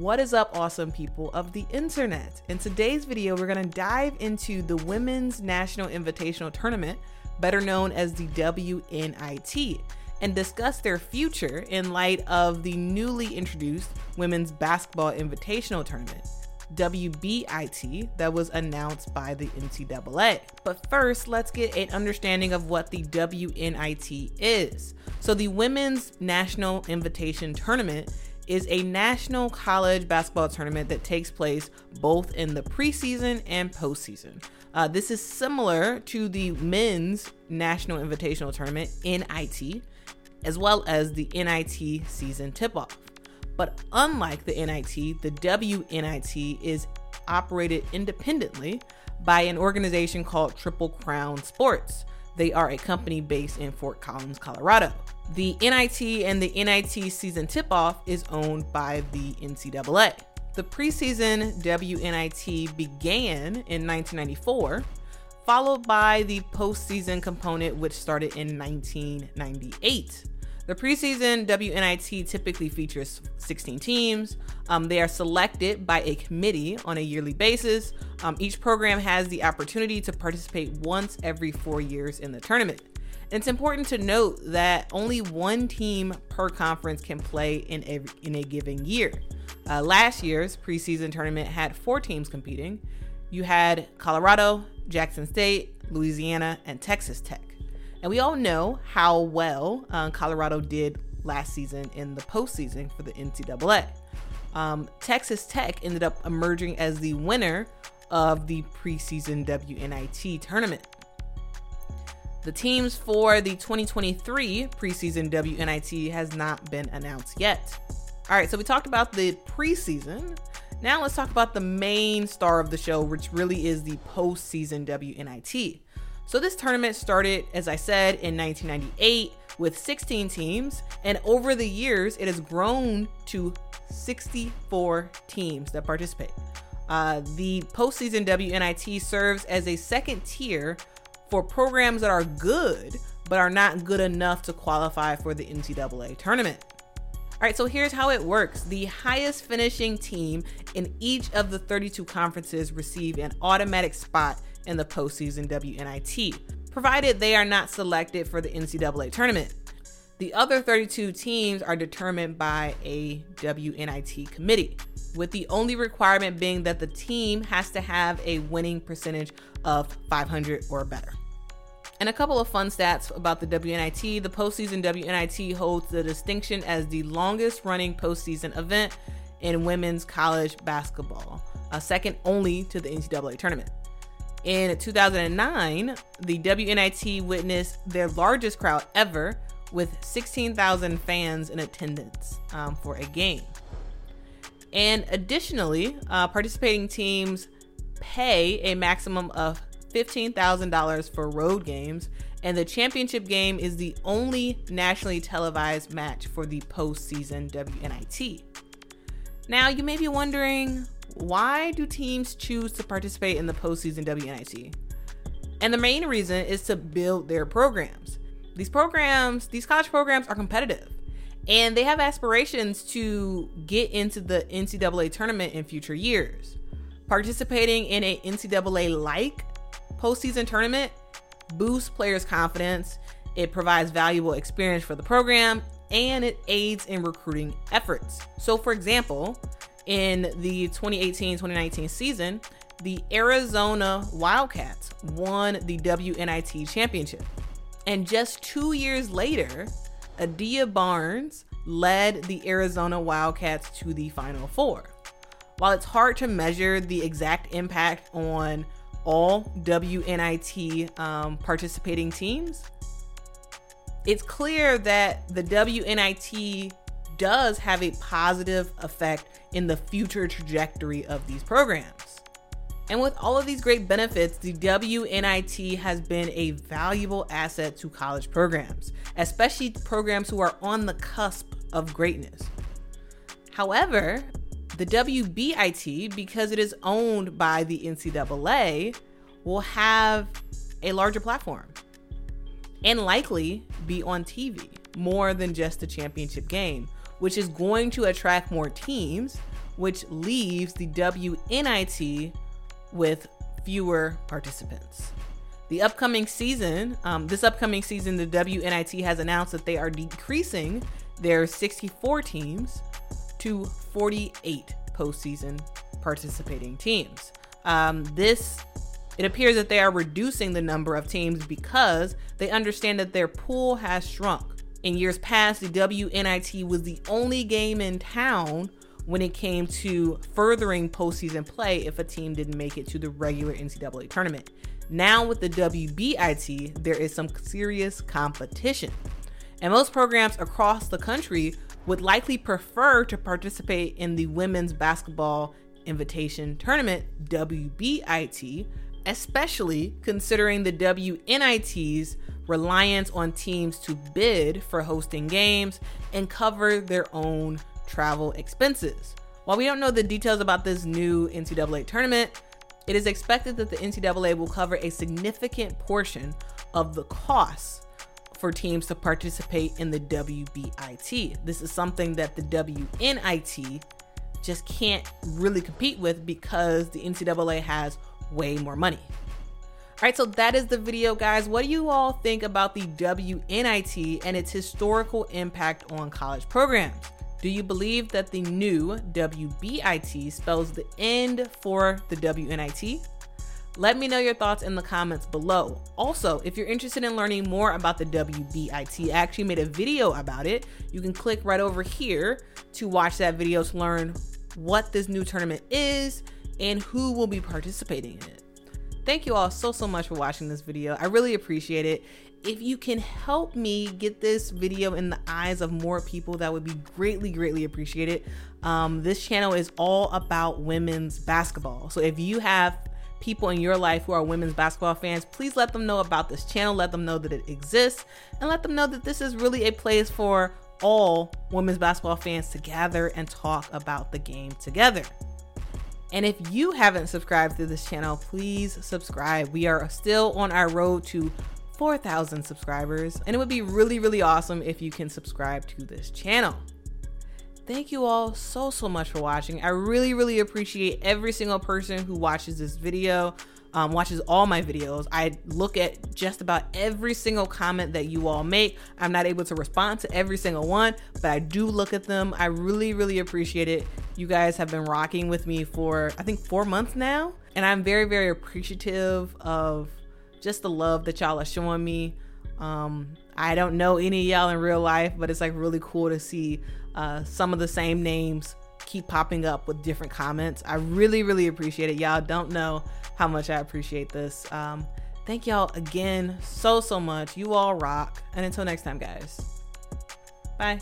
What is up, awesome people of the internet? In today's video, we're to dive into the Women's National Invitational Tournament, better known as the WNIT, and discuss their future in light of the newly introduced Women's Basketball Invitational Tournament. WBIT that was announced by the NCAA. But first, let's get an understanding of what the WNIT is. So, the Women's National Invitation Tournament is a national college basketball tournament that takes place both in the preseason and postseason. Uh, this is similar to the men's national invitational tournament, NIT, as well as the NIT season tip off. But unlike the NIT, the WNIT is operated independently by an organization called Triple Crown Sports. They are a company based in Fort Collins, Colorado. The NIT and the NIT season tip off is owned by the NCAA. The preseason WNIT began in 1994, followed by the postseason component, which started in 1998. The preseason WNIT typically features 16 teams. Um, they are selected by a committee on a yearly basis. Um, each program has the opportunity to participate once every four years in the tournament. It's important to note that only one team per conference can play in a, in a given year. Uh, last year's preseason tournament had four teams competing. You had Colorado, Jackson State, Louisiana, and Texas Tech. And we all know how well uh, Colorado did last season in the postseason for the NCAA. Um, Texas Tech ended up emerging as the winner of the preseason WNIT tournament. The teams for the 2023 preseason WNIT has not been announced yet. All right, so we talked about the preseason. Now let's talk about the main star of the show, which really is the postseason WNIT. So this tournament started, as I said, in 1998 with 16 teams, and over the years, it has grown to 64 teams that participate. Uh, the postseason WNIT serves as a second tier for programs that are good but are not good enough to qualify for the NCAA tournament. All right, so here's how it works. The highest finishing team in each of the 32 conferences receive an automatic spot in the postseason WNIT, provided they are not selected for the NCAA tournament. The other 32 teams are determined by a WNIT committee, with the only requirement being that the team has to have a winning percentage of 500 or better. And a couple of fun stats about the WNIT. The postseason WNIT holds the distinction as the longest running postseason event in women's college basketball, a second only to the NCAA tournament. In 2009, the WNIT witnessed their largest crowd ever with 16,000 fans in attendance um, for a game. And additionally, uh, participating teams pay a maximum of $15,000 for road games, and the championship game is the only nationally televised match for the postseason WNIT. Now, you may be wondering why do teams choose to participate in the postseason WNIT? And the main reason is to build their programs. These programs, these college programs are competitive and they have aspirations to get into the NCAA tournament in future years. Participating in a NCAA like postseason tournament boosts players' confidence, it provides valuable experience for the program, and it aids in recruiting efforts. So, for example, in the 2018 2019 season, the Arizona Wildcats won the WNIT championship. And just two years later, Adia Barnes led the Arizona Wildcats to the Final Four. While it's hard to measure the exact impact on all WNIT um, participating teams, it's clear that the WNIT does have a positive effect in the future trajectory of these programs. And with all of these great benefits, the WNIT has been a valuable asset to college programs, especially programs who are on the cusp of greatness. However, the WBIT, because it is owned by the NCAA, will have a larger platform and likely be on TV more than just the championship game, which is going to attract more teams, which leaves the WNIT with fewer participants. The upcoming season, um, this upcoming season, the WNIT has announced that they are decreasing their 64 teams to 48 postseason participating teams. Um, this it appears that they are reducing the number of teams because they understand that their pool has shrunk. In years past, the WNIT was the only game in town when it came to furthering postseason play if a team didn't make it to the regular NCAA tournament. Now, with the WBIT, there is some serious competition. And most programs across the country would likely prefer to participate in the Women's Basketball Invitation Tournament, WBIT, especially considering the WNIT's reliance on teams to bid for hosting games and cover their own travel expenses. While we don't know the details about this new NCAA tournament, it is expected that the NCAA will cover a significant portion of the costs for teams to participate in the WBIT. This is something that the WNIT just can't really compete with because the NCAA has way more money. All right, so that is the video, guys. What do you all think about the WNIT and its historical impact on college programs? Do you believe that the new WBIT spells the end for the WNIT? Let me know your thoughts in the comments below. Also, if you're interested in learning more about the WBIT, I actually made a video about it. You can click right over here to watch that video to learn what this new tournament is and who will be participating in it. Thank you all so, so much for watching this video. I really appreciate it. If you can help me get this video in the eyes of more people, that would be greatly, greatly appreciated. Um, this channel is all about women's basketball. So if you have people in your life who are women's basketball fans, please let them know about this channel, let them know that it exists, and let them know that this is really a place for all women's basketball fans to gather and talk about the game together. And if you haven't subscribed to this channel, please subscribe. We are still on our road to 4,000 subscribers, and it would be really, really awesome if you can subscribe to this channel. Thank you all so, so much for watching. I really, really appreciate every single person who watches this video, um, watches all my videos. I look at just about every single comment that you all make. I'm not able to respond to every single one, but I do look at them. I really, really appreciate it. You guys have been rocking with me for, I think, four months now. And I'm very, very appreciative of just the love that y'all are showing me. Um, I don't know any of y'all in real life, but it's like really cool to see uh, some of the same names keep popping up with different comments. I really, really appreciate it. Y'all don't know how much I appreciate this. Um, thank y'all again so, so much. You all rock. And until next time, guys. Bye.